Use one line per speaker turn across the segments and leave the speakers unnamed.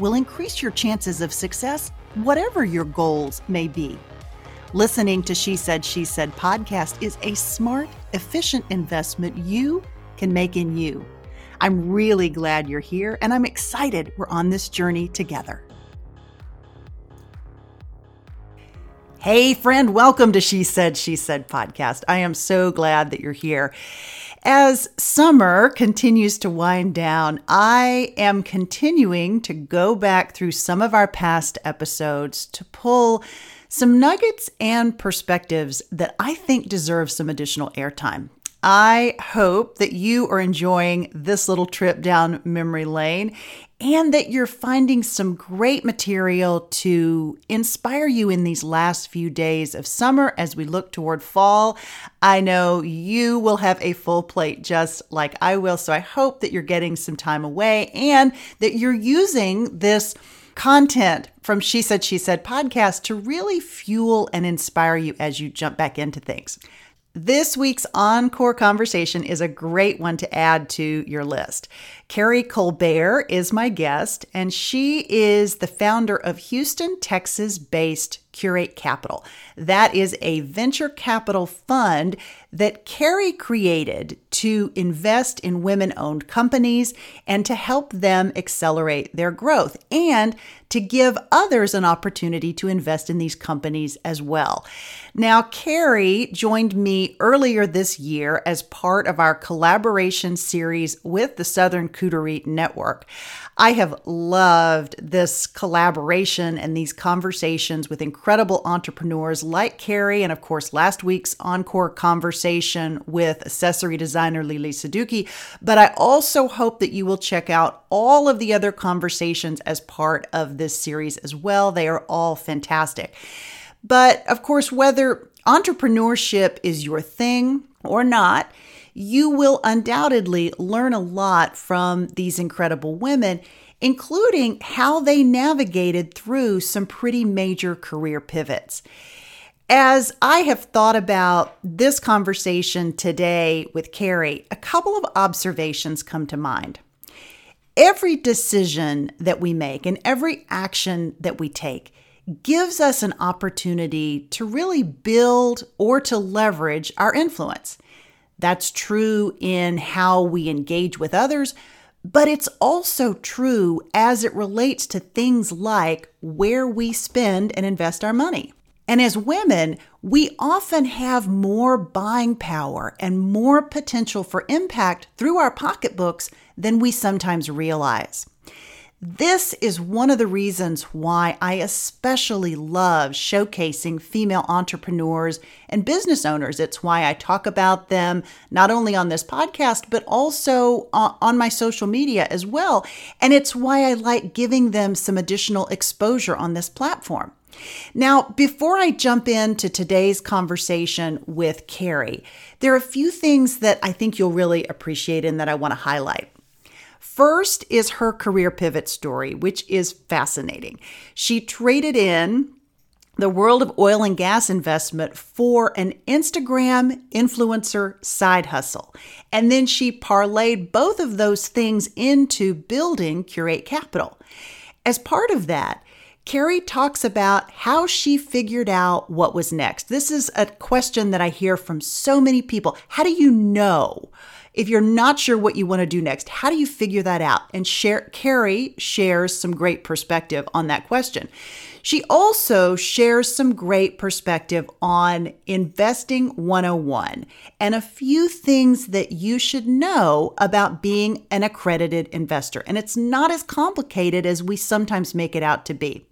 will increase your chances of success whatever your goals may be. Listening to She Said, She Said podcast is a smart, efficient investment you can make in you. I'm really glad you're here and I'm excited we're on this journey together. Hey, friend, welcome to She Said, She Said podcast. I am so glad that you're here. As summer continues to wind down, I am continuing to go back through some of our past episodes to pull some nuggets and perspectives that I think deserve some additional airtime. I hope that you are enjoying this little trip down memory lane and that you're finding some great material to inspire you in these last few days of summer as we look toward fall. I know you will have a full plate just like I will. So I hope that you're getting some time away and that you're using this content from She Said, She Said podcast to really fuel and inspire you as you jump back into things. This week's encore conversation is a great one to add to your list. Carrie Colbert is my guest, and she is the founder of Houston, Texas based Curate Capital. That is a venture capital fund that Carrie created to invest in women owned companies and to help them accelerate their growth and to give others an opportunity to invest in these companies as well. Now, Carrie joined me earlier this year as part of our collaboration series with the Southern Coterie Network. I have loved this collaboration and these conversations with incredible entrepreneurs like Carrie, and of course, last week's encore conversation with accessory designer Lele Sadoughi. But I also hope that you will check out all of the other conversations as part of this series as well. They are all fantastic. But of course, whether entrepreneurship is your thing or not, you will undoubtedly learn a lot from these incredible women, including how they navigated through some pretty major career pivots. As I have thought about this conversation today with Carrie, a couple of observations come to mind. Every decision that we make and every action that we take gives us an opportunity to really build or to leverage our influence. That's true in how we engage with others, but it's also true as it relates to things like where we spend and invest our money. And as women, we often have more buying power and more potential for impact through our pocketbooks than we sometimes realize. This is one of the reasons why I especially love showcasing female entrepreneurs and business owners. It's why I talk about them not only on this podcast, but also uh, on my social media as well. And it's why I like giving them some additional exposure on this platform. Now, before I jump into today's conversation with Carrie, there are a few things that I think you'll really appreciate and that I want to highlight. First is her career pivot story, which is fascinating. She traded in the world of oil and gas investment for an Instagram influencer side hustle. And then she parlayed both of those things into building Curate Capital. As part of that, Carrie talks about how she figured out what was next. This is a question that I hear from so many people. How do you know If you're not sure what you want to do next, how do you figure that out? And share, Carrie shares some great perspective on that question. She also shares some great perspective on investing 101 and a few things that you should know about being an accredited investor. And it's not as complicated as we sometimes make it out to be.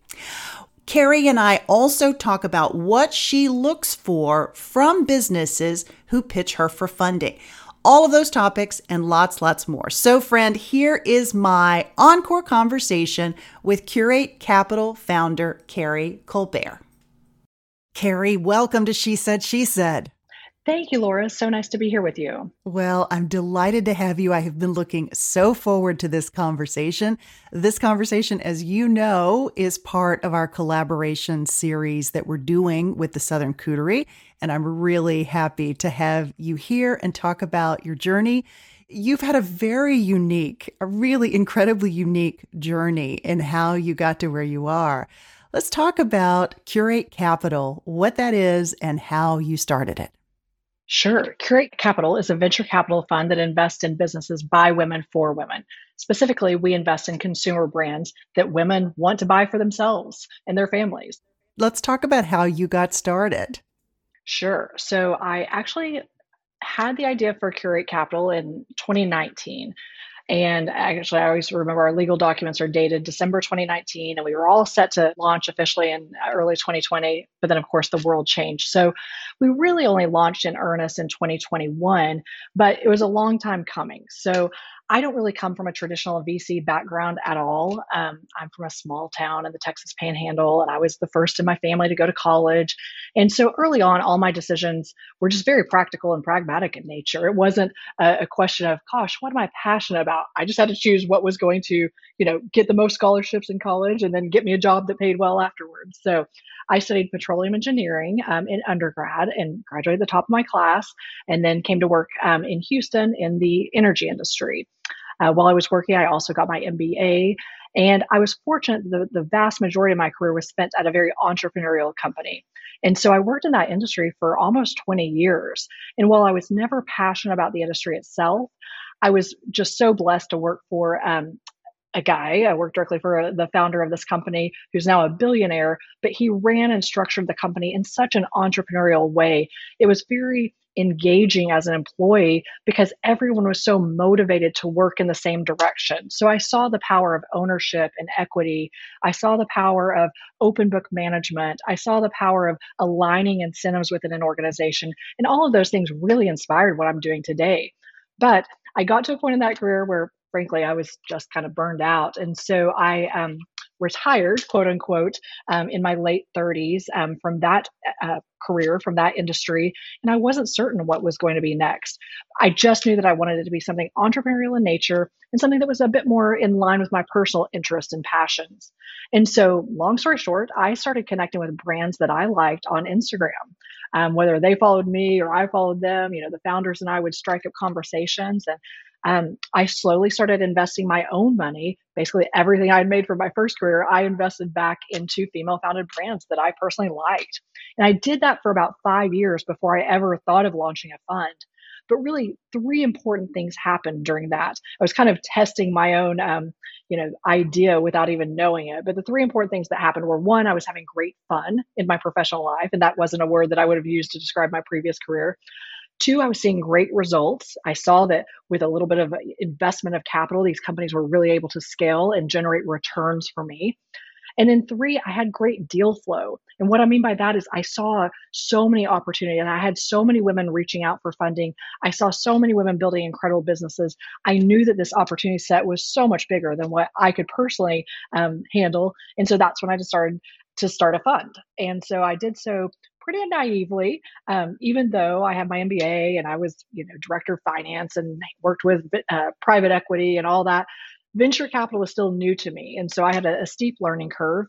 Carrie and I also talk about what she looks for from businesses who pitch her for funding all of those topics and lots, lots more. So, friend, here is my encore conversation with Curate Capital founder Carrie Colbert. Carrie, welcome to She Said, She Said.
Thank you, Laura. So nice to be here with you.
Well, I'm delighted to have you. I have been looking so forward to this conversation. This conversation, as you know, is part of our collaboration series that we're doing with the Southern Coterie. And I'm really happy to have you here and talk about your journey. You've had a very unique, a really incredibly unique journey in how you got to where you are. Let's talk about Curate Capital, what that is, and how you started it.
Sure. Curate Capital is a venture capital fund that invests in businesses by women for women. Specifically, we invest in consumer brands that women want to buy for themselves and their families.
Let's talk about how you got started.
Sure. So, I actually had the idea for Curate Capital in 2019. And actually, I always remember our legal documents are dated December 2019, and we were all set to launch officially in early 2020. But then, of course, the world changed. So we really only launched in earnest in 2021, but it was a long time coming. So I don't really come from a traditional VC background at all. Um, I'm from a small town in the Texas Panhandle, and I was the first in my family to go to college. And so early on, all my decisions were just very practical and pragmatic in nature. It wasn't a, a question of, gosh, what am I passionate about? I just had to choose what was going to, you know, get the most scholarships in college and then get me a job that paid well afterwards. So I studied petroleum engineering um, in undergrad and graduated the top of my class, and then came to work um, in Houston in the energy industry. Uh, while I was working, I also got my MBA. And I was fortunate the, the vast majority of my career was spent at a very entrepreneurial company. And so I worked in that industry for almost 20 years. And while I was never passionate about the industry itself, I was just so blessed to work for um, a guy. I worked directly for uh, the founder of this company who's now a billionaire, but he ran and structured the company in such an entrepreneurial way. It was very engaging as an employee because everyone was so motivated to work in the same direction. So I saw the power of ownership and equity. I saw the power of open book management. I saw the power of aligning incentives within an organization. And all of those things really inspired what I'm doing today. But I got to a point in that career where frankly, I was just kind of burned out. And so I um, retired, quote unquote, um, in my late 30s um, from that uh, career, from that industry. And I wasn't certain what was going to be next. I just knew that I wanted it to be something entrepreneurial in nature and something that was a bit more in line with my personal interests and passions. And so, long story short, I started connecting with brands that I liked on Instagram. Um, whether they followed me or I followed them, you know, the founders and I would strike up conversations and um, I slowly started investing my own money. Basically, everything I had made for my first career, I invested back into female founded brands that I personally liked. And I did that for about five years before I ever thought of launching a fund. But really, three important things happened during that. I was kind of testing my own, um, you know, idea without even knowing it. But the three important things that happened were one, I was having great fun in my professional life, and that wasn't a word that I would have used to describe my previous career. Two, I was seeing great results. I saw that with a little bit of investment of capital, these companies were really able to scale and generate returns for me. And then three, I had great deal flow. And what I mean by that is I saw so many opportunities and I had so many women reaching out for funding. I saw so many women building incredible businesses. I knew that this opportunity set was so much bigger than what I could personally um, handle. And so that's when I just started to start a fund. And so I did so pretty naively, um, even though I had my MBA and I was, you know, director of finance and worked with uh, private equity and all that. Venture capital was still new to me, and so I had a, a steep learning curve.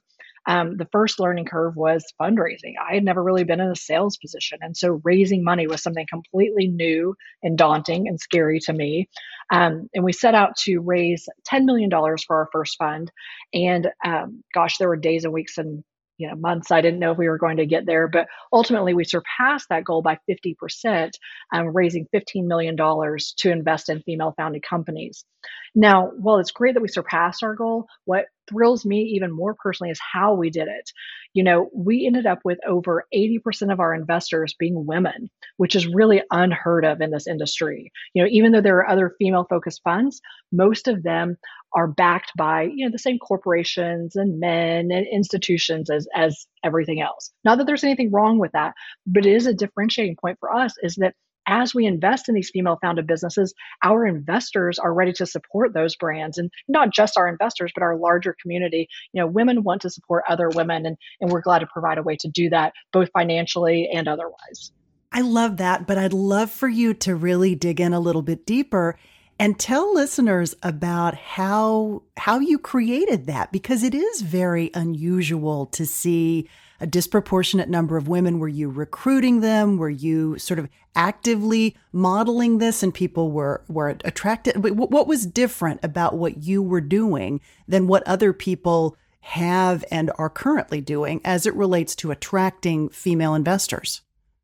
Um, the first learning curve was fundraising. I had never really been in a sales position. And so raising money was something completely new and daunting and scary to me. Um, and we set out to raise $10 million for our first fund. And um, gosh, there were days and weeks and you know months. I didn't know if we were going to get there but ultimately we surpassed that goal by 50% um, raising $15 million to invest in female founded companies. Now while it's great that we surpassed our goal what thrills me even more personally is how we did it. You know we ended up with over 80% of our investors being women which is really unheard of in this industry. You know even though there are other female focused funds most of them are backed by you know the same corporations and men and institutions as as everything else. Not that there's anything wrong with that but it is a differentiating point for us is that as we invest in these female founded businesses our investors are ready to support those brands. And not just our investors but our larger community. You know women want to support other women and, and we're glad to provide a way to do that both financially and otherwise.
I love that, but I'd love for you to really dig in a little bit deeper and tell listeners about how how you created that because it is very unusual to see a disproportionate number of women. Were you recruiting them? Were you sort of actively modeling this and people were were attracted? What was different about what you were doing than what other people have and are currently doing as it relates to attracting female investors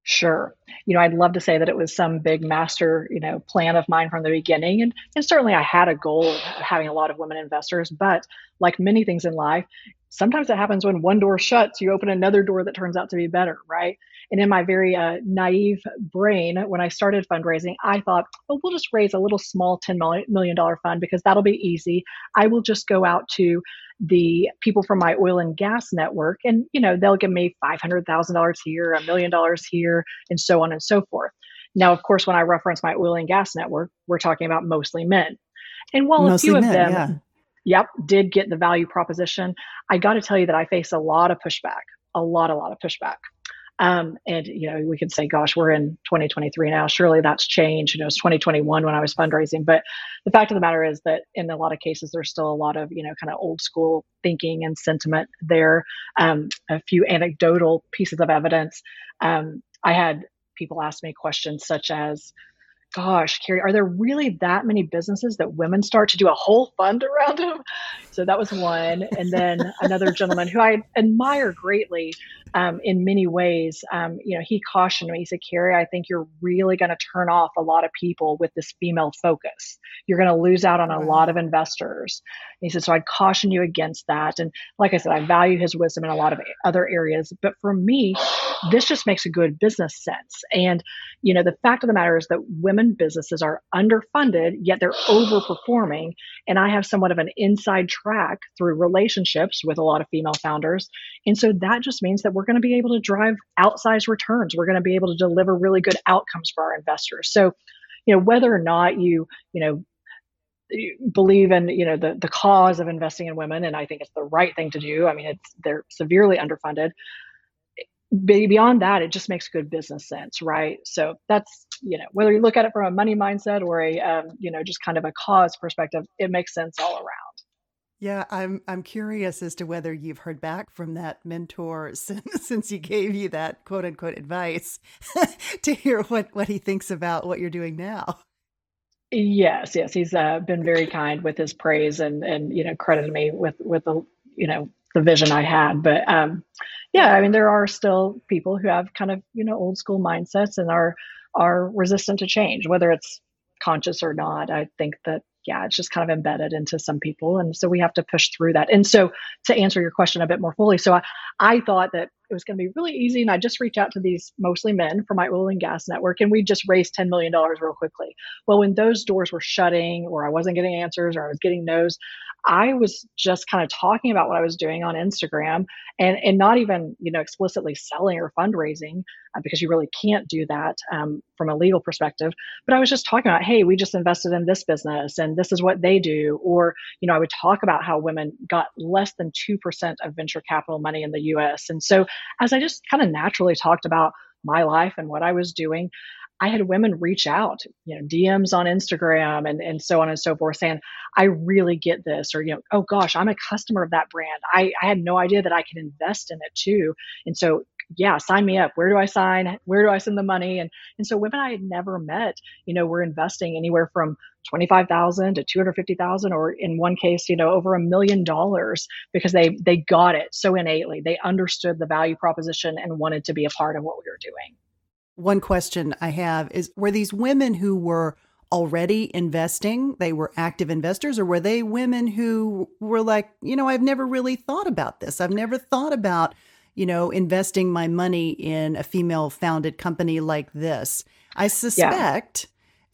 Sure. You know, I'd love to say that it was some big master, you know, plan of mine from the beginning. And, and certainly I had a goal of having a lot of women investors. But like many things in life, sometimes it happens when one door shuts, you open another door that turns out to be better, right? And in my very uh, naive brain, when I started fundraising, I thought, oh, we'll just raise a little small $10 million fund because that'll be easy. I will just go out to the people from my oil and gas network and you know they'll give me $500000 here a million dollars here and so on and so forth now of course when i reference my oil and gas network we're talking about mostly men and while mostly a few of them yeah. Yep did get the value proposition i got to tell you that i face a lot of pushback a lot a lot of pushback um, and you know, we can say, "Gosh, we're in 2023 now. Surely that's changed." You know, it's 2021 when I was fundraising, but the fact of the matter is that in a lot of cases, there's still a lot of you know kind of old school thinking and sentiment there. Um, a few anecdotal pieces of evidence. Um, I had people ask me questions such as, gosh, Carrie, are there really that many businesses that women start to do a whole fund around them? So that was one. And then another gentleman who I admire greatly um, in many ways, um, you know, he cautioned me. He said, Carrie, I think you're really going to turn off a lot of people with this female focus. You're going to lose out on a lot of investors. And he said, so I'd caution you against that. And like I said, I value his wisdom in a lot of other areas. But for me, this just makes a good business sense. And, you know, the fact of the matter is that women businesses are underfunded, yet they're overperforming. And I have somewhat of an inside track through relationships with a lot of female founders. And so that just means that we're going to be able to drive outsized returns. We're going to be able to deliver really good outcomes for our investors. So, you know, whether or not you, you know, believe in you know the the cause of investing in women and i think it's the right thing to do i mean it's they're severely underfunded beyond that it just makes good business sense right so that's you know whether you look at it from a money mindset or a um, you know just kind of a cause perspective it makes sense all around
yeah, I'm I'm curious as to whether you've heard back from that mentor since, since he gave you that quote unquote advice to hear what what he thinks about what you're doing now.
Yes, yes, he's uh, been very kind with his praise and and you know credited me with with the you know the vision I had. But um, yeah, I mean there are still people who have kind of you know old school mindsets and are are resistant to change, whether it's conscious or not. I think that yeah, it's just kind of embedded into some people. And so we have to push through that. And so to answer your question a bit more fully, so I, I thought that it was going to be really easy. And I just reached out to these mostly men from my oil and gas network, and we just raised $10 million real quickly. Well, when those doors were shutting, or I wasn't getting answers, or I was getting no's, I was just kind of talking about what I was doing on Instagram and, and not even, you know, explicitly selling or fundraising uh, because you really can't do that um, from a legal perspective. But I was just talking about, hey, we just invested in this business and this is what they do. Or, you know, I would talk about how women got less than 2% of venture capital money in the US. And so as I just kind of naturally talked about my life and what I was doing, I had women reach out, you know, DMs on Instagram and, and so on and so forth saying, I really get this, or, you know, oh gosh, I'm a customer of that brand. I, I had no idea that I could invest in it too. And so, yeah, sign me up. Where do I sign? Where do I send the money? And, and so women I had never met, you know, were investing anywhere from 25,000 to 250,000 or in one case, you know, over a million dollars because they they got it so innately. They understood the value proposition and wanted to be a part of what we were doing.
One question I have is were these women who were already investing, they were active investors or were they women who were like, you know, I've never really thought about this. I've never thought about you know, investing my money in a female founded company like this. I suspect.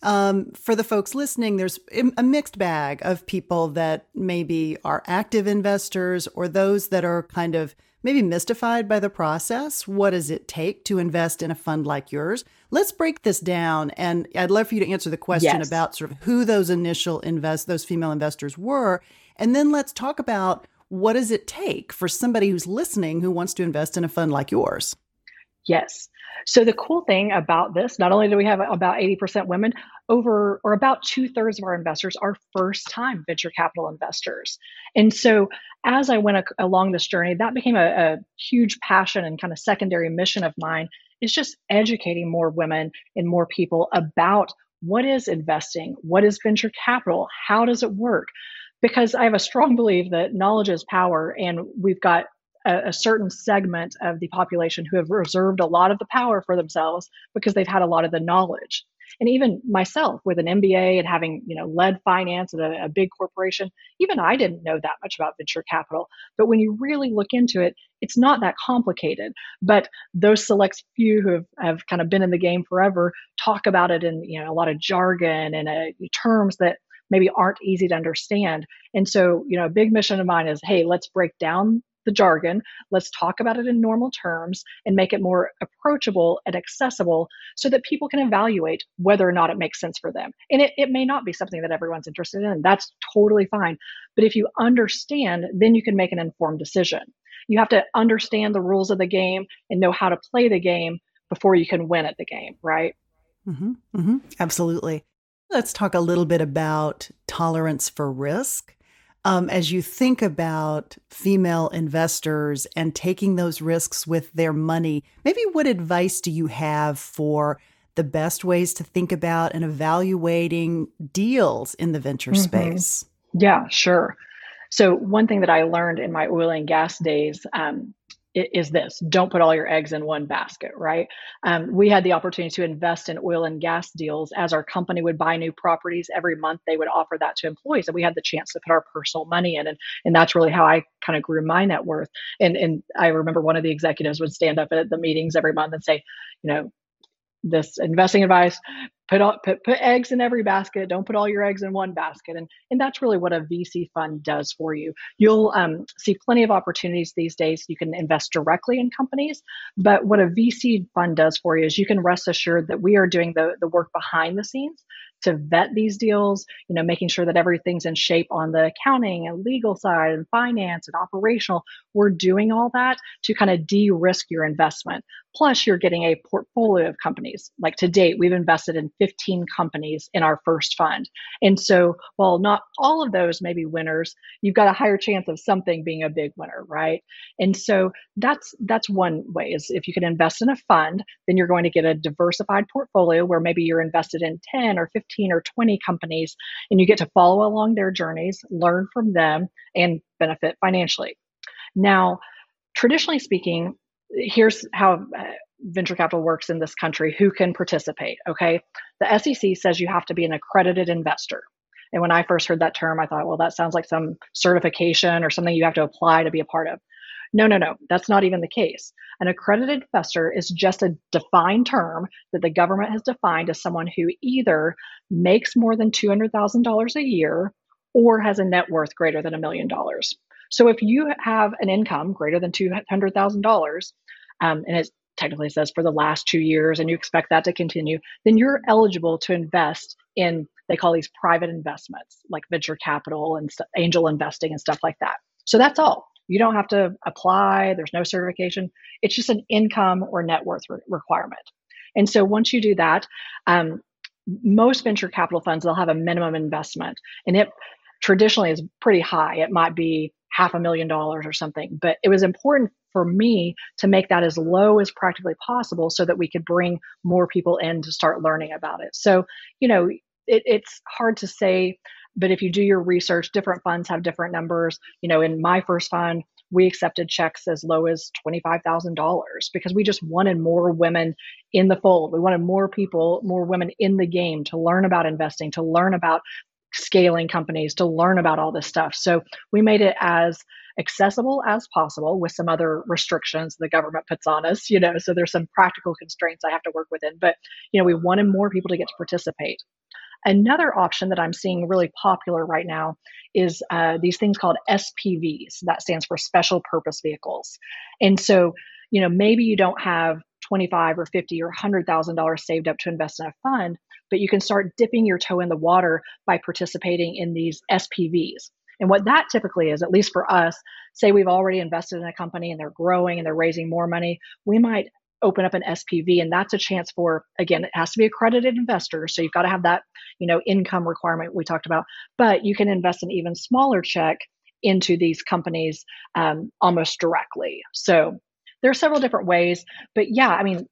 Um, for the folks listening, there's a mixed bag of people that maybe are active investors or those that are kind of maybe mystified by the process. What does it take to invest in a fund like yours? Let's break this down. And I'd love for you to answer the question yes. about sort of who those initial invest, those female investors were. And then let's talk about what does it take for somebody who's listening who wants to invest in a fund like yours?
Yes. So the cool thing about this, not only do we have about 80% women, over or about two thirds of our investors are first time venture capital investors. And so as I went a- along this journey, that became a, a huge passion and kind of secondary mission of mine is just educating more women and more people about what is investing, what is venture capital, how does it work? Because I have a strong belief that knowledge is power, and we've got a, a, certain segment of the population who have reserved a lot of the power for themselves because they've had a lot of the knowledge. And even myself, with an MBA and having you know led finance at a, a big corporation, even I didn't know that much about venture capital. But when you really look into it, it's not that complicated. But those select few who have, have kind of been in the game forever talk about it in you know a lot of jargon and uh, terms that maybe aren't easy to understand. And so, you know, a big mission of mine is, hey, let's break down the jargon. Let's talk about it in normal terms and make it more approachable and accessible so that people can evaluate whether or not it makes sense for them. And it, it may not be something that everyone's interested in. That's totally fine. But if you understand, then you can make an informed decision. You have to understand the rules of the game and know how to play the game before you can win at the game, right?
Mm-hmm, mm-hmm, absolutely. Let's talk a little bit about tolerance for risk. Um, as you think about female investors and taking those risks with their money, maybe what advice do you have for the best ways to think about and evaluating deals in the venture mm-hmm. space?
Yeah, sure. So, one thing that I learned in my oil and gas days um, is this don't put all your eggs in one basket right? Um, we had the opportunity to invest in oil and gas deals as our company would buy new properties every month they would offer that to employees and we had the chance to put our personal money in and, and that's really how i kind of grew my net worth. And, and i remember one of the executives would stand up at the meetings every month and say you know this investing advice put all put, put eggs in every basket don't put all your eggs in one basket and and that's really what a vc fund does for you you'll um, see plenty of opportunities these days you can invest directly in companies but what a vc fund does for you is you can rest assured that we are doing the, the work behind the scenes to vet these deals, you know, making sure that everything's in shape on the accounting and legal side and finance and operational. We're doing all that to kind of de risk your investment. Plus, you're getting a portfolio of companies. Like to date, we've invested in 15 companies in our first fund. And so, while not all of those may be winners, you've got a higher chance of something being a big winner, right? And so that's that's one way is if you can invest in a fund, then you're going to get a diversified portfolio where maybe you're invested in 10 or 15 or 20 companies and you get to follow along their journeys, learn from them and benefit financially. Now, traditionally speaking, here's how uh, venture capital works in this country. Who can participate? Okay? The sec says you have to be an accredited investor. And when i first heard that term i thought well that sounds like some certification or something you have to apply to be a part of. No no no. That's not even the case. An accredited investor is just a defined term that the government has defined as someone who either makes more than $200000 a year or has a net worth greater than a million dollars so if you have an income greater than $200,000, um, and it technically says for the last two years, and you expect that to continue, then you're eligible to invest in, they call these private investments like venture capital and st- angel investing and stuff like that. So that's all. You don't have to apply, there's no certification. It's just an income or net worth re- requirement. And so once you do that, um, most venture capital funds, they'll have a minimum investment. And it traditionally is pretty high. It might be half a million dollars or something. But it was important for me to make that as low as practically possible so that we could bring more people in to start learning about it. So, you know, it, it's hard to say but if you do your research different funds have different numbers you know in my first fund we accepted checks as low as $25,000 because we just wanted more women in the fold. We wanted more people, more women in the game to learn about investing, to learn about scaling companies, to learn about all this stuff. So we made it as accessible as possible with some other restrictions the government puts on us, you know, so there's some practical constraints I have to work within, but you know, we wanted more people to get to participate. Another option that I'm seeing really popular right now is uh, these things called SPVs. That stands for special purpose vehicles. And so, you know, maybe you don't have 25 or 50 or 100,000 dollars saved up to invest in a fund, but you can start dipping your toe in the water by participating in these SPVs. And what that typically is, at least for us, say we've already invested in a company and they're growing and they're raising more money, we might open up an SPV and that's a chance for again it has to be accredited investor so you've got to have that you know income requirement we talked about but you can invest an even smaller check into these companies um, almost directly so there are several different ways but yeah I mean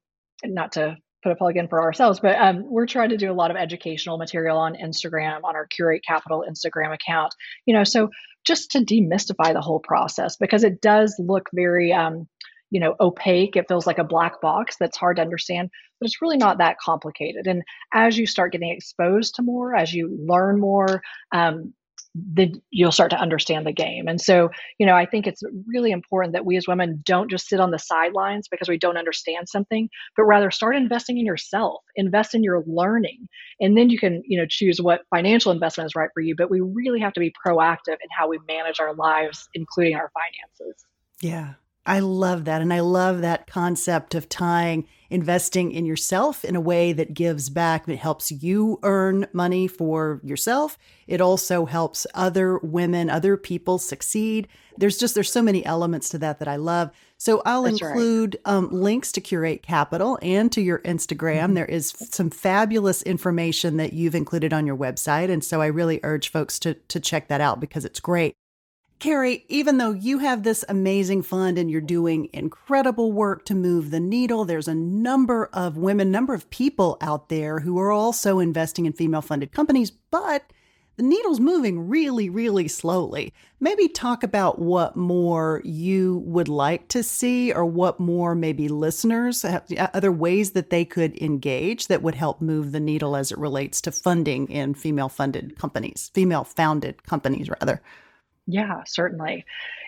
not to put a plug in for ourselves but um, we're trying to do a lot of educational material on Instagram on our Curate Capital Instagram account you know so just to demystify the whole process because it does look very um, you know opaque. It feels like a black box that's hard to understand but it's really not that complicated. And as you start getting exposed to more as you learn more um, then you'll start to understand the game. And so you know i think it's really important that we as women don't just sit on the sidelines because we don't understand something but rather start investing in yourself invest in your learning. And then you can you know choose what financial investment is right for you but we really have to be proactive in how we manage our lives including our finances.
Yeah I love that. And I love that concept of tying investing in yourself in a way that gives back. It helps you earn money for yourself. It also helps other women, other people succeed. There's just, there's so many elements to that that I love. So I'll That's include right. um, links to Curate Capital and to your Instagram. Mm-hmm. There is some fabulous information that you've included on your website. And so I really urge folks to, to check that out because it's great. Carrie, even though you have this amazing fund and you're doing incredible work to move the needle, there's a number of women, number of people out there who are also investing in female funded companies, but the needle's moving really, really slowly. Maybe talk about what more you would like to see or what more maybe listeners have other ways that they could engage that would help move the needle as it relates to funding in female funded companies, female founded companies rather.
Yeah, certainly.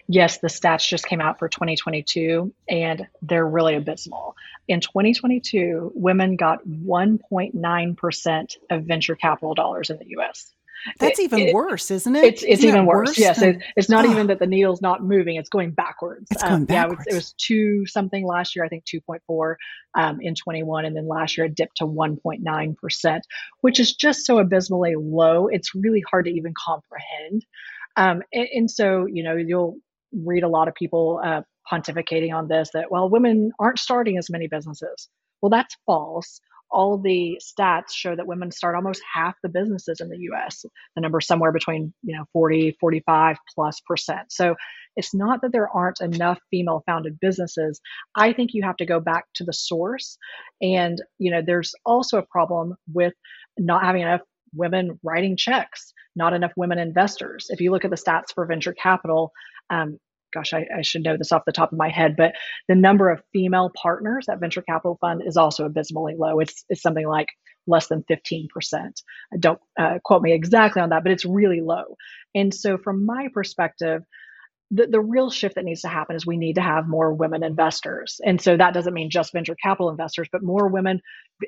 Yes, the stats just came out for 2022 and they're really abysmal. In 2022, women got 1.9% of venture capital dollars in the US.
That's it, even it, worse, isn't it?
It's, it's even worse. worse yes, than, it, it's not oh. even that the needle's not moving; it's going backwards.
It's going backwards.
Um, yeah, it was, it was, two something last year. I think two point four um, in twenty one, and then last year it dipped to one point nine percent, which is just so abysmally low. It's really hard to even comprehend. Um, and, and, so, you know, you'll read a lot of people uh, pontificating on this that, well, women aren't starting as many businesses. Well, that's false. All the stats show that women start almost half the businesses in the US. The number somewhere between, you know, 40, 45 plus percent. So it's not that there aren't enough female founded businesses. I think you have to go back to the source. And, you know, there's also a problem with not having enough women writing checks, not enough women investors. If you look at the stats for venture capital, um, gosh, I, I, should know this off the top of my head, but the number of female partners at venture capital fund is also abysmally low. It's, it's something like less than 15%. Don't uh, quote me exactly on that, but it's really low. And so, from my perspective, the, the real shift that needs to happen is we need to have more women investors. And so that doesn't mean just venture capital investors, but more women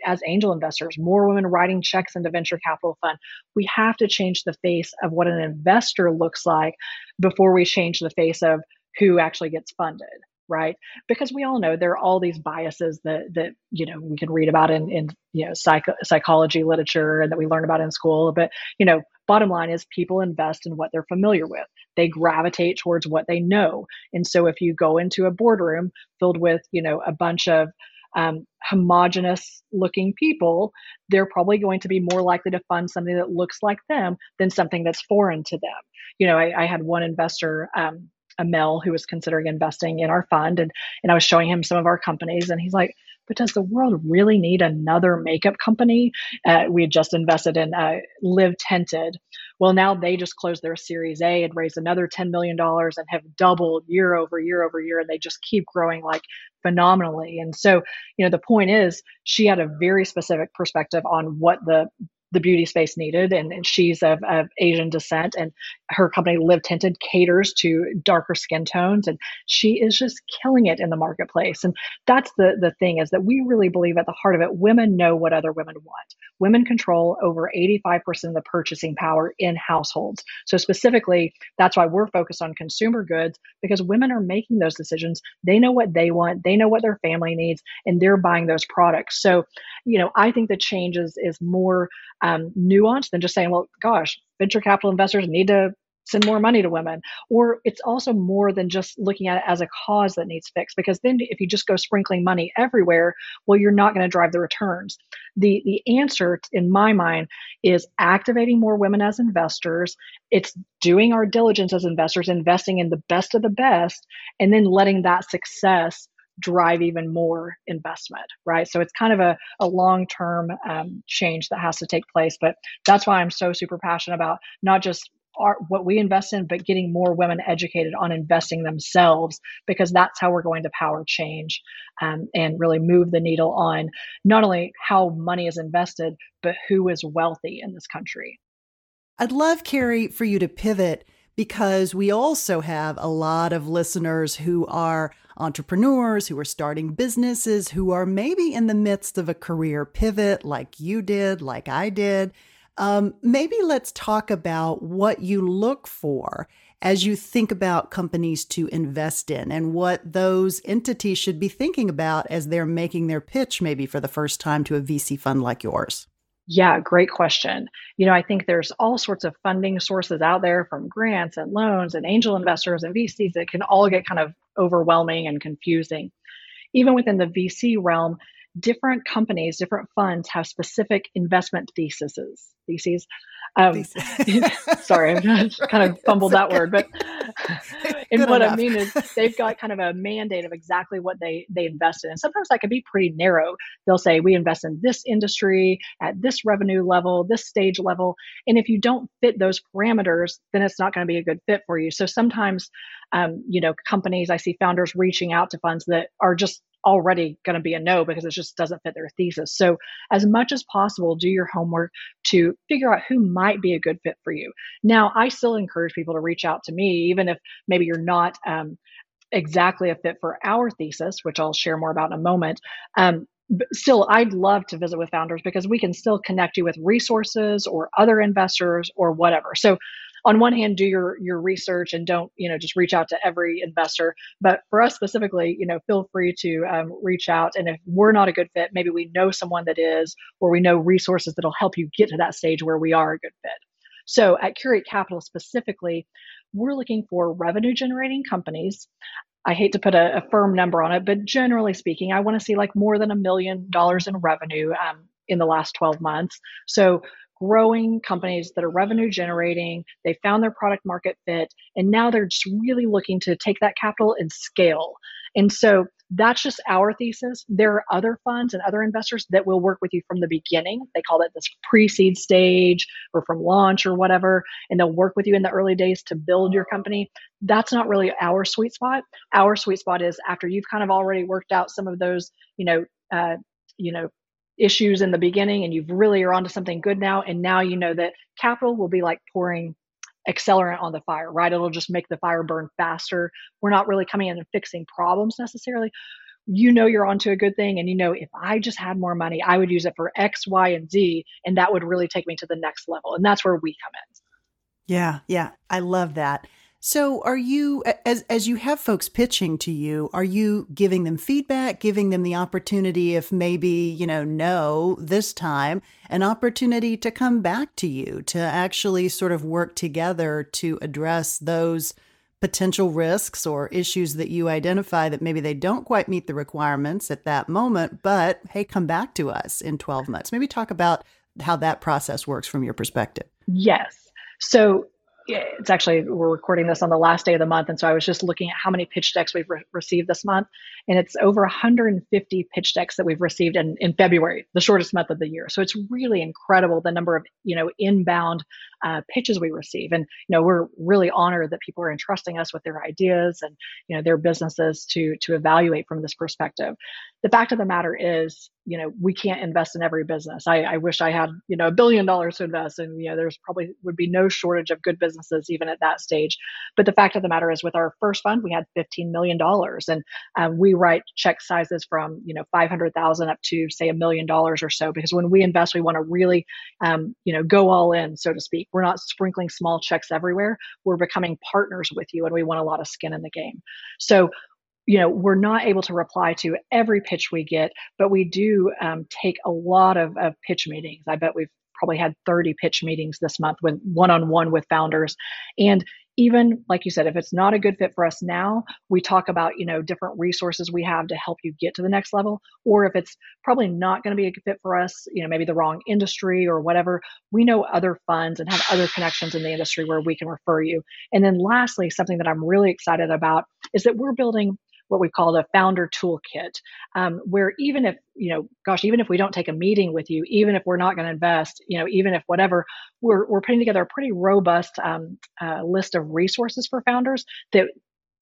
as angel investors, more women writing checks into venture capital fund. We have to change the face of what an investor looks like before we change the face of who actually gets funded right? Because we all know there are all these biases that that you know we can read about in in you know psych- psychology literature and that we learn about in school but you know bottom line is people invest in what they're familiar with. They gravitate towards what they know. And so if you go into a boardroom filled with you know a bunch of um, homogenous looking people, they're probably going to be more likely to fund something that looks like them than something that's foreign to them. You know, I, I had one investor um, a male who was considering investing in our fund and and I was showing him some of our companies and he's like but does the world really need another makeup company? Uh, we had just invested in uh, Live Tinted. Well, now they just closed their Series A and raised another $10 million and have doubled year over year over year. And they just keep growing like phenomenally. And so, you know, the point is she had a very specific perspective on what the the beauty space needed. And, and she's of, of, Asian descent, and her company Live Tinted caters to darker skin tones, and she is just killing it in the marketplace. And that's the the thing is that we really believe at the heart of it, women know what other women want. Women control over 85% of the purchasing power in households. So specifically, that's why we're focused on consumer goods because women are making those decisions. They know what they want, they know what their family needs, and they're buying those products. So, you know, I think the change is, is more um, nuanced than just saying, well, gosh, venture capital investors need to send more money to women. Or it's also more than just looking at it as a cause that needs fixed. Because then if you just go sprinkling money everywhere, well, you're not going to drive the returns. The the answer in my mind is activating more women as investors. It's doing our diligence as investors, investing in the best of the best, and then letting that success drive even more investment, right? So it's kind of a, a long term um, change that has to take place. But that's why I'm so super passionate about not just our, what we invest in, but getting more women educated on investing themselves, because that's how we're going to power change um, and really move the needle on not only how money is invested, but who is wealthy in this country.
I'd love, Carrie, for you to pivot because we also have a lot of listeners who are entrepreneurs, who are starting businesses, who are maybe in the midst of a career pivot like you did, like I did. Um, maybe let's talk about what you look for as you think about companies to invest in and what those entities should be thinking about as they're making their pitch, maybe for the first time to a VC fund like yours.
Yeah, great question. You know, I think there's all sorts of funding sources out there from grants and loans and angel investors and VCs that can all get kind of overwhelming and confusing. Even within the VC realm, different companies, different funds have specific investment theses. Theses. Um, sorry, I kind of fumbled that word, but and what enough. I mean is they've got kind of a mandate of exactly what they they invest in, and sometimes that can be pretty narrow. They'll say we invest in this industry at this revenue level, this stage level, and if you don't fit those parameters, then it's not going to be a good fit for you. So sometimes, um, you know, companies I see founders reaching out to funds that are just already going to be a no because it just doesn't fit their thesis. So, as much as possible, do your homework to figure out who might be a good fit for you. Now, I still encourage people to reach out to me, even if maybe you're not um, exactly a fit for our thesis, which I'll share more about in a moment. Um, still, I'd love to visit with founders because we can still connect you with resources or other investors or whatever. So, on one hand do your your research and don't you know just reach out to every investor. But for us specifically you know feel free to um, reach out. And if we're not a good fit maybe we know someone that is or we know resources that'll help you get to that stage where we are a good fit. So at curate capital specifically we're looking for revenue generating companies. I hate to put a, a, firm number on it, but generally speaking, I want to see like more than a million dollars in revenue um, in the last 12 months. So growing companies that are revenue generating. They found their product market fit, and now they're just really looking to take that capital and scale. And so that's just our thesis. There are other funds and other investors that will work with you from the beginning. They call it this pre seed stage or from launch or whatever, and they'll work with you in the early days to build your company. That's not really our sweet spot. Our sweet spot is after you've kind of already worked out some of those, you know, uh, you know, issues in the beginning and you've really are onto something good now and now you know that capital will be like pouring accelerant on the fire right? It'll just make the fire burn faster. We're not really coming in and fixing problems necessarily. You know you're onto a good thing and you know if i just had more money i would use it for x y and z and that would really take me to the next level and that's where we come in.
Yeah yeah i love that so are you as as you have folks pitching to you, are you giving them feedback, giving them the opportunity if maybe, you know, no this time, an opportunity to come back to you to actually sort of work together to address those potential risks or issues that you identify that maybe they don't quite meet the requirements at that moment, but hey, come back to us in 12 months. Maybe talk about how that process works from your perspective.
Yes. So it's actually we're recording this on the last day of the month and so i was just looking at how many pitch decks we've re- received this month and it's over 150 pitch decks that we've received in, in february the shortest month of the year. So it's really incredible the number of you know inbound uh, pitches we receive. And you know we're really honored that people are entrusting us with their ideas and you know their businesses to to evaluate from this perspective. The fact of the matter is you know we can't invest in every business. I, I wish i had you know a billion dollars to invest and you know there's probably would be no shortage of good businesses even at that stage. But the fact of the matter is with our first fund we had 15 million dollars. And um, we write check sizes from you know 500000 up to say a million dollars or so. Because when we invest we want to really um, you know go all in so to speak we're not sprinkling small checks everywhere we're becoming partners with you and we want a lot of skin in the game. So you know we're not able to reply to every pitch we get but we do um, take a lot of, of pitch meetings. I bet we've probably had 30 pitch meetings this month with one-on-one with founders. And even like you said if it's not a good fit for us now we talk about you know different resources we have to help you get to the next level. Or if it's probably not going to be a good fit for us you know maybe the wrong industry or whatever we know other funds and have other connections in the industry where we can refer you. And then lastly something that i'm really excited about is that we're building what we call a founder toolkit, um, where even if, you know, gosh, even if we don't take a meeting with you, even if we're not going to invest, you know, even if whatever, we're, we're putting together a pretty robust um, uh, list of resources for founders that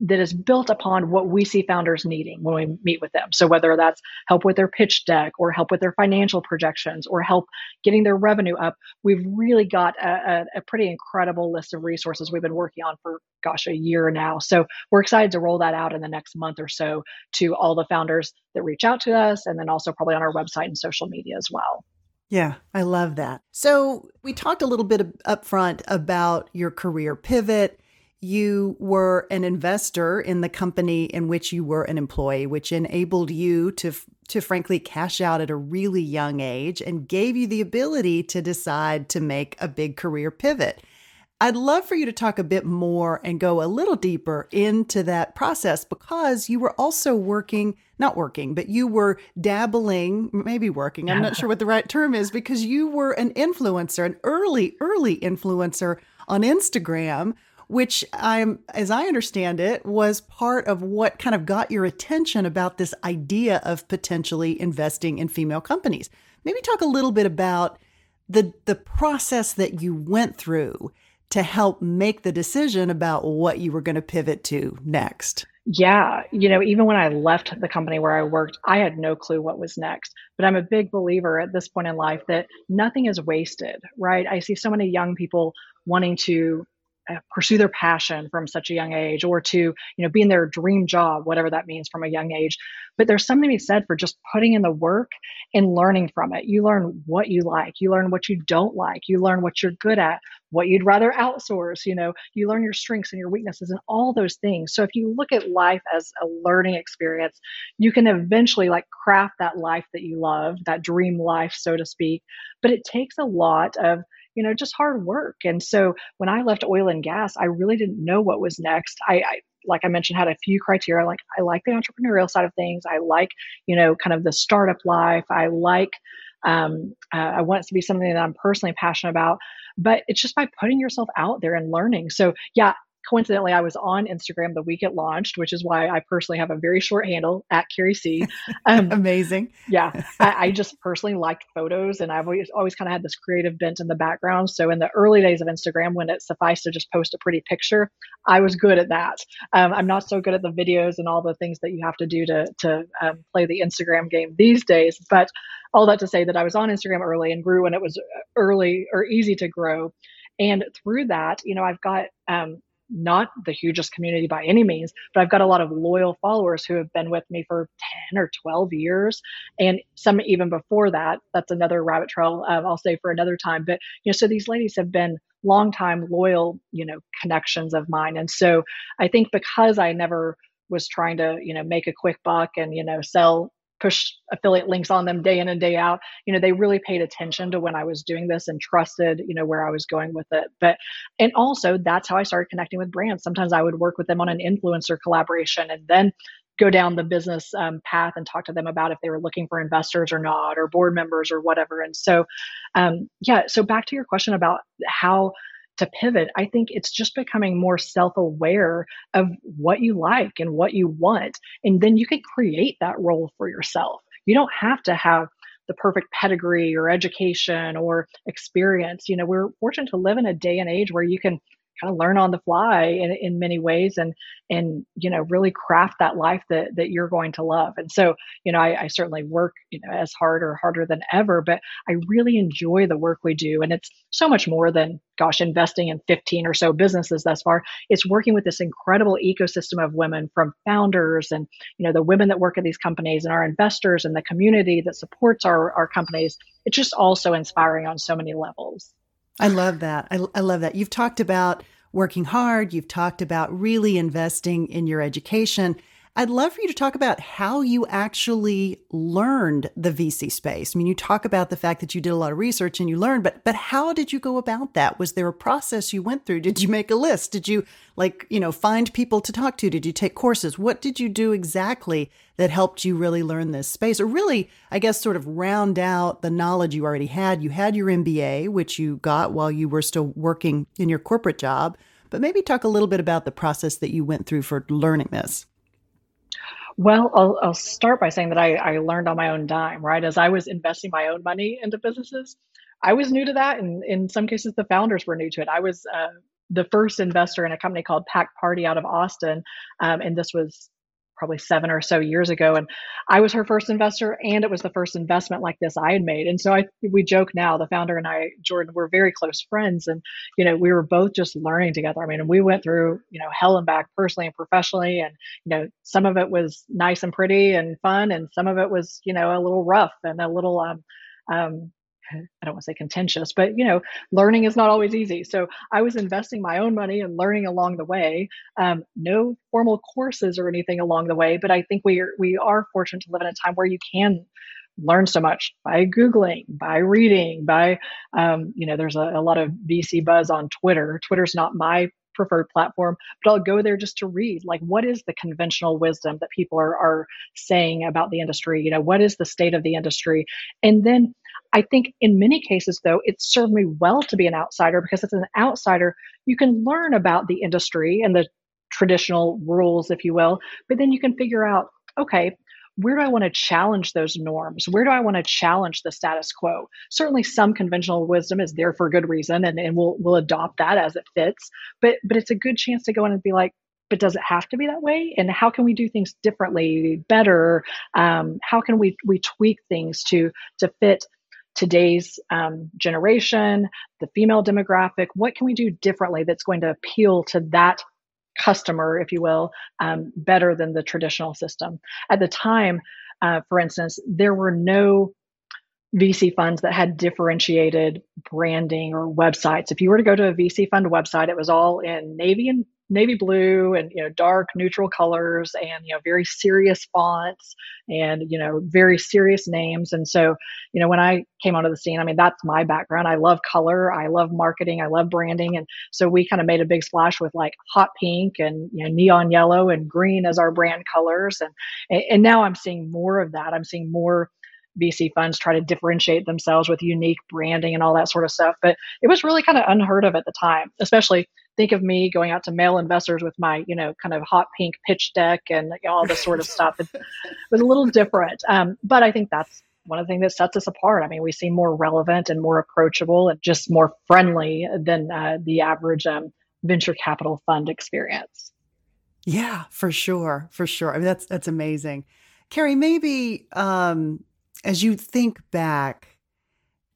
that is built upon what we see founders needing when we meet with them. So whether that's help with their pitch deck or help with their financial projections or help getting their revenue up, we've really got a, a, pretty incredible list of resources we've been working on for gosh a year now. So we're excited to roll that out in the next month or so to all the founders that reach out to us and then also probably on our website and social media as well.
Yeah, I love that. So, we talked a little bit up front about your career pivot you were an investor in the company in which you were an employee, which enabled you to, to frankly cash out at a really young age and gave you the ability to decide to make a big career pivot. I'd love for you to talk a bit more and go a little deeper into that process because you were also working, not working, but you were dabbling, maybe working. I'm not sure what the right term is because you were an influencer, an early, early influencer on Instagram which I'm, as I understand it, was part of what kind of got your attention about this idea of potentially investing in female companies. Maybe talk a little bit about the the process that you went through to help make the decision about what you were going to pivot to next.
Yeah, you know, even when I left the company where I worked, I had no clue what was next. But I'm a big believer at this point in life that nothing is wasted, right? I see so many young people wanting to Uh, pursue their passion from such a young age or to you know be in their dream job whatever that means from a young age. But there's something to be said for just putting in the work and learning from it. You learn what you like. You learn what you don't like. You learn what you're good at what you'd rather outsource you know. You learn your strengths and your weaknesses and all those things. So if you look at life as a learning experience you can eventually like craft that life that you love that dream life so to speak. But it takes a lot of you know, just hard work. And so when I left oil and gas, I really didn't know what was next. I, I like I mentioned, had a few criteria. Like I like the entrepreneurial side of things. I like, you know, kind of the startup life. I like, um, uh, I want it to be something that I'm personally passionate about. But it's just by putting yourself out there and learning. So yeah, coincidentally, I was on Instagram the week it launched, which is why I personally have a very short handle at Carrie C.
Um, Amazing.
yeah, I, I, just personally liked photos, and I've always always kind of had this creative bent in the background. So in the early days of Instagram, when it sufficed to just post a pretty picture, I was good at that. Um, I'm not so good at the videos and all the things that you have to do to to um, play the Instagram game these days, but. All that to say that I was on Instagram early and grew when it was early or easy to grow. And through that, you know, I've got um, not the hugest community by any means, but I've got a lot of loyal followers who have been with me for 10 or 12 years. And some even before that. That's another rabbit trail um, I'll say for another time. But, you know, so these ladies have been longtime loyal, you know, connections of mine. And so I think because I never was trying to, you know, make a quick buck and, you know, sell push affiliate links on them day in and day out. You know they really paid attention to when i was doing this and trusted you know where i was going with it. But and also that's how i started connecting with brands. Sometimes i would work with them on an influencer collaboration and then go down the business um, path and talk to them about if they were looking for investors or not or board members or whatever. And so um, yeah so back to your question about how to pivot, I think it's just becoming more self aware of what you like and what you want. And then you can create that role for yourself. You don't have to have the perfect pedigree or education or experience. You know, we're fortunate to live in a day and age where you can kind of learn on the fly in, in many ways and and you know really craft that life that that you're going to love. And so you know I, I, certainly work you know as hard or harder than ever but i really enjoy the work we do. And it's so much more than gosh investing in 15 or so businesses thus far. It's working with this incredible ecosystem of women from founders and you know the women that work at these companies and our investors and the community that supports our, our companies. It's just also inspiring on so many levels
I love that. I, I love that. You've talked about working hard. You've talked about really investing in your education. I'd love for you to talk about how you actually learned the VC space. I mean, you talk about the fact that you did a lot of research and you learned, but but how did you go about that? Was there a process you went through? Did you make a list? Did you like, you know, find people to talk to? Did you take courses? What did you do exactly that helped you really learn this space or really, I guess sort of round out the knowledge you already had? You had your MBA, which you got while you were still working in your corporate job, but maybe talk a little bit about the process that you went through for learning this.
Well, I'll, I'll start by saying that I, I learned on my own dime, right? As I was investing my own money into businesses, I was new to that. And in some cases, the founders were new to it. I was uh, the first investor in a company called Packed Party out of Austin. Um, and this was probably seven or so years ago. And I was her first investor, and it was the first investment like this I had made. And so I, we joke now, the founder and I, Jordan, were very close friends. And, you know, we were both just learning together. I mean, and we went through, you know, hell and back personally and professionally. And, you know, some of it was nice and pretty and fun, and some of it was, you know, a little rough and a little, um, um, I don't want to say contentious, but you know, learning is not always easy. So I was investing my own money and learning along the way. Um, no formal courses or anything along the way, but I think we are we are fortunate to live in a time where you can learn so much by googling by reading by um, you know there's a, a lot of vc buzz on twitter twitter's not my preferred platform, but I'll go there just to read like what is the conventional wisdom that people are are saying about the industry, you know, what is the state of the industry? And then I think in many cases though, it served me well to be an outsider because as an outsider, you can learn about the industry and the traditional rules, if you will, but then you can figure out, okay, where do I want to challenge those norms? Where do I want to challenge the status quo? Certainly some conventional wisdom is there for a good reason and, and we'll we'll adopt that as it fits. But but it's a good chance to go in and be like, but does it have to be that way? And how can we do things differently, better? Um, how can we we tweak things to to fit today's um, generation, the female demographic? What can we do differently that's going to appeal to that customer, if you will, um, better than the traditional system. At the time, uh, for instance, there were no VC funds that had differentiated branding or websites. If you were to go to a VC fund website, it was all in navy and navy blue and you know dark neutral colors and you know very serious fonts and you know very serious names. And so you know when i came onto the scene i mean that's my background. I love color. I love marketing. I love branding. And so we kind of made a big splash with like hot pink and you know neon yellow and green as our brand colors. And and now i'm seeing more of that. I'm seeing more VC funds try to differentiate themselves with unique branding and all that sort of stuff. But it was really kind of unheard of at the time, especially think of me going out to male investors with my, you know, kind of hot pink pitch deck and all this sort of stuff. It was a little different. Um, but I think that's one of the things that sets us apart. I mean, we seem more relevant and more approachable and just more friendly than uh, the average um, venture capital fund experience.
Yeah, for sure, for sure. I mean, that's that's amazing, Carrie. Maybe um, as you think back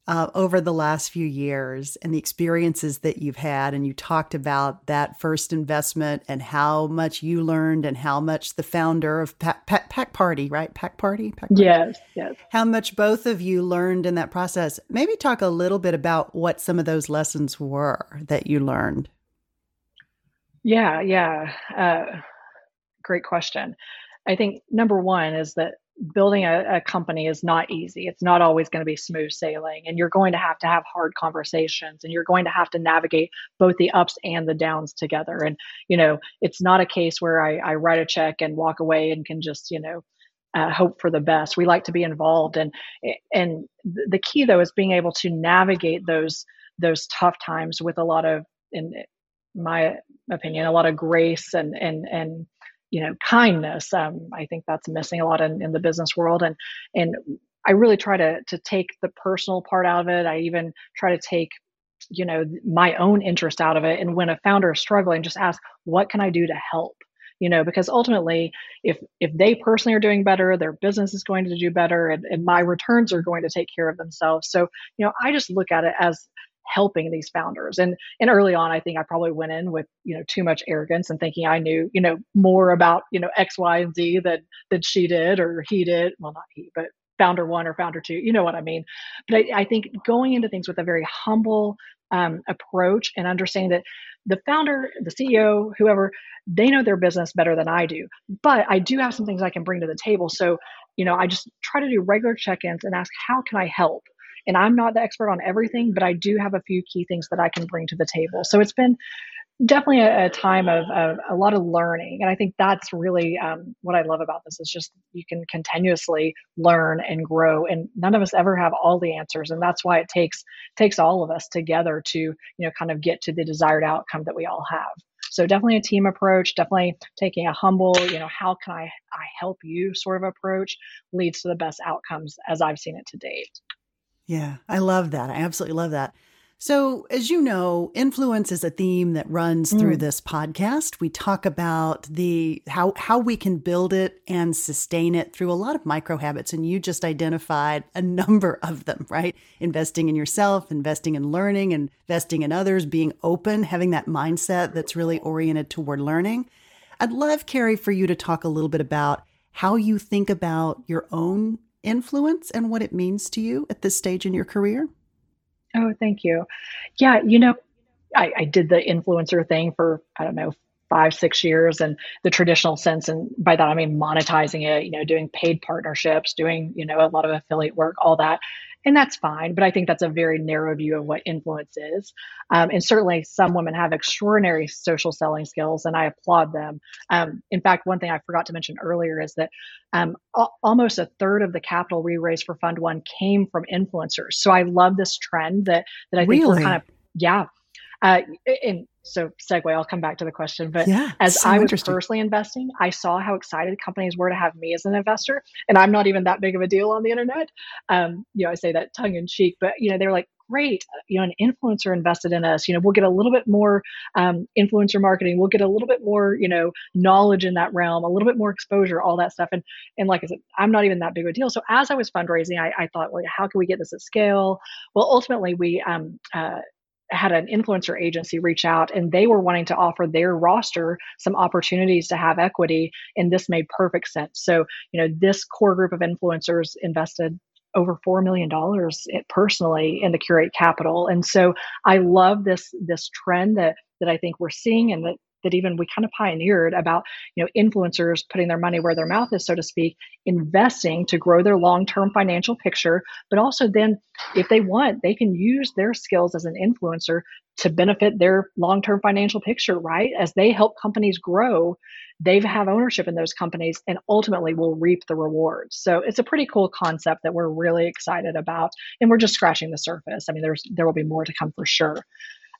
uh, over the last few years and the experiences that you've had. And you talked about that first investment and how much you learned and how much the founder of Pack, Pack, Packed Party, right? Packed Party? Packed
Party? Yes, yes.
How much both of you learned in that process. Maybe talk a little bit about what some of those lessons were that you learned.
Yeah, yeah. Uh, great question. I think number one is that building a, a, company is not easy. It's not always going to be smooth sailing, and you're going to have to have hard conversations, and you're going to have to navigate both the ups and the downs together. And you know, it's not a case where I, I write a check and walk away and can just you know uh, hope for the best. We like to be involved, and and the key though is being able to navigate those those tough times with a lot of in my opinion, a lot of grace and and and you know kindness. Um, I think that's missing a lot in, in the business world, and and I really try to to take the personal part out of it. I even try to take you know my own interest out of it and when a founder is struggling just ask what can i do to help you know because ultimately if if they personally are doing better their business is going to do better and, and my returns are going to take care of themselves so you know i just look at it as helping these founders and and early on i think i probably went in with you know too much arrogance and thinking i knew you know more about you know x y and z than than she did or he did well not he but founder one or founder two you know what i mean but I, I think going into things with a very humble um, approach and understanding that the founder, the CEO, whoever, they know their business better than I do. But I do have some things I can bring to the table. So, you know, I just try to do regular check ins and ask, how can I help? And I'm not the expert on everything, but I do have a few key things that I can bring to the table. So it's been definitely a, a time of, of, a lot of learning and i think that's really um, what i love about this is just you can continuously learn and grow and none of us ever have all the answers and that's why it takes takes all of us together to you know kind of get to the desired outcome that we all have so definitely a team approach definitely taking a humble you know how can i i help you sort of approach leads to the best outcomes as i've seen it to date
yeah i love that i absolutely love that so, as you know, influence is a theme that runs mm. through this podcast. We talk about the how how we can build it and sustain it through a lot of micro habits and you just identified a number of them, right? Investing in yourself, investing in learning, investing in others, being open, having that mindset that's really oriented toward learning. I'd love Carrie for you to talk a little bit about how you think about your own influence and what it means to you at this stage in your career.
Oh, thank you. Yeah, you know, I, I did the influencer thing for, I don't know, five, six years and the traditional sense. And by that, I mean monetizing it, you know, doing paid partnerships, doing, you know, a lot of affiliate work, all that and that's fine. But I think that's a very narrow view of what influence is. Um, and certainly, some women have extraordinary social selling skills, and I applaud them. Um, in fact, one thing I forgot to mention earlier is that um, almost a third of the capital we raised for Fund One came from influencers. So I love this trend that that I think really? we're kind of yeah. Uh, and so segue i'll come back to the question but yeah, as so i was personally investing i saw how excited companies were to have me as an investor and i'm not even that big of a deal on the internet. Um, you know i say that tongue in cheek but you know they were like great you know an influencer invested in us. You know we'll get a little bit more um, influencer marketing. We'll get a little bit more you know knowledge in that realm a little bit more exposure all that stuff. And and like i said i'm not even that big of a deal. So as i was fundraising i, I thought well how can we get this at scale? Well ultimately we um, uh, had an influencer agency reach out and they were wanting to offer their roster some opportunities to have equity and this made perfect sense. So you know this core group of influencers invested over four million dollars eh, personally in the curate capital. And so i love this this trend that that i think we're seeing and that that even we kind of pioneered about you know influencers putting their money where their mouth is so to speak investing to grow their long-term financial picture but also then if they want they can use their skills as an influencer to benefit their long-term financial picture right? As they help companies grow they have ownership in those companies and ultimately will reap the rewards. So it's a pretty cool concept that we're really excited about and we're just scratching the surface. I mean there's there will be more to come for sure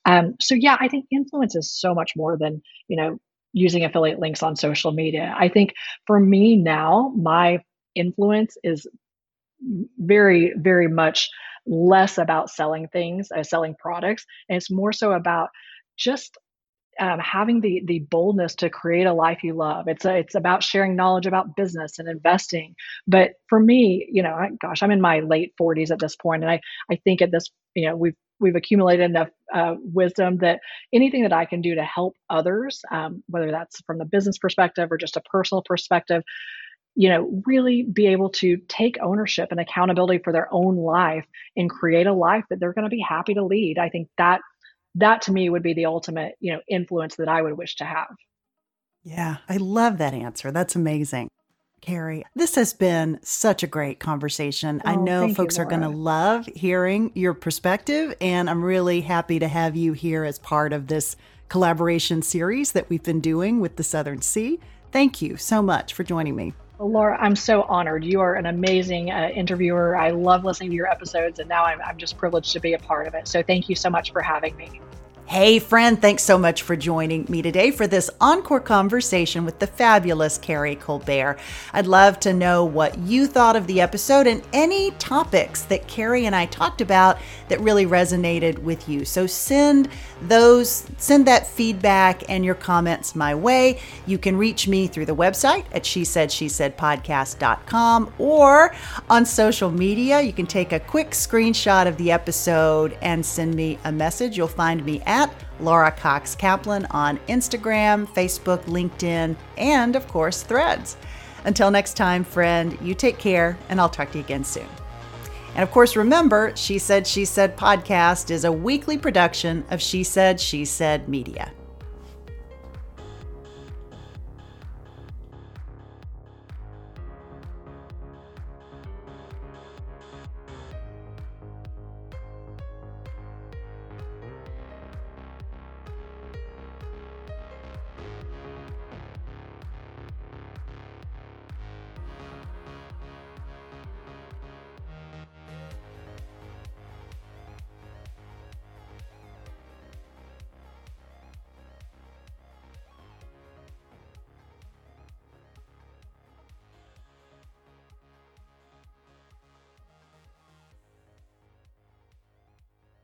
um, so yeah, I think influence is so much more than you know using affiliate links on social media. I think for me now, my influence is very very much less about selling things, uh, selling products, and it's more so about just um, having the the boldness to create a life you love. It's a, it's about sharing knowledge about business and investing. But for me, you know, I, gosh, I'm in my late 40s at this point, and I I think at this, you know, we've we've accumulated enough uh, wisdom that anything that I can do to help others, um, whether that's from the business perspective or just a personal perspective, you know, really be able to take ownership and accountability for their own life and create a life that they're going to be happy to lead. I think that that to me would be the ultimate, you know, influence that I would wish to have.
Yeah, I love that answer. That's amazing. Carrie. This has been such a great conversation. Oh, I know folks you, are going to love hearing your perspective, and I'm really happy to have you here as part of this collaboration series that we've been doing with the Southern Sea. Thank you so much for joining me.
Well, Laura, I'm so honored. You are an amazing uh, interviewer. I love listening to your episodes, and now I'm, I'm just privileged to be a part of it. So thank you so much for having me.
Hey, friend, thanks so much for joining me today for this encore conversation with the fabulous Carrie Colbert. I'd love to know what you thought of the episode and any topics that Carrie and I talked about that really resonated with you. So send those, send that feedback and your comments my way. You can reach me through the website at she said she said podcast.com or on social media. You can take a quick screenshot of the episode and send me a message. You'll find me at at Laura Cox Kaplan on Instagram, Facebook, LinkedIn, and of course, threads. Until next time, friend, you take care, and I'll talk to you again soon. And of course, remember, She Said, She Said podcast is a weekly production of She Said, She Said Media.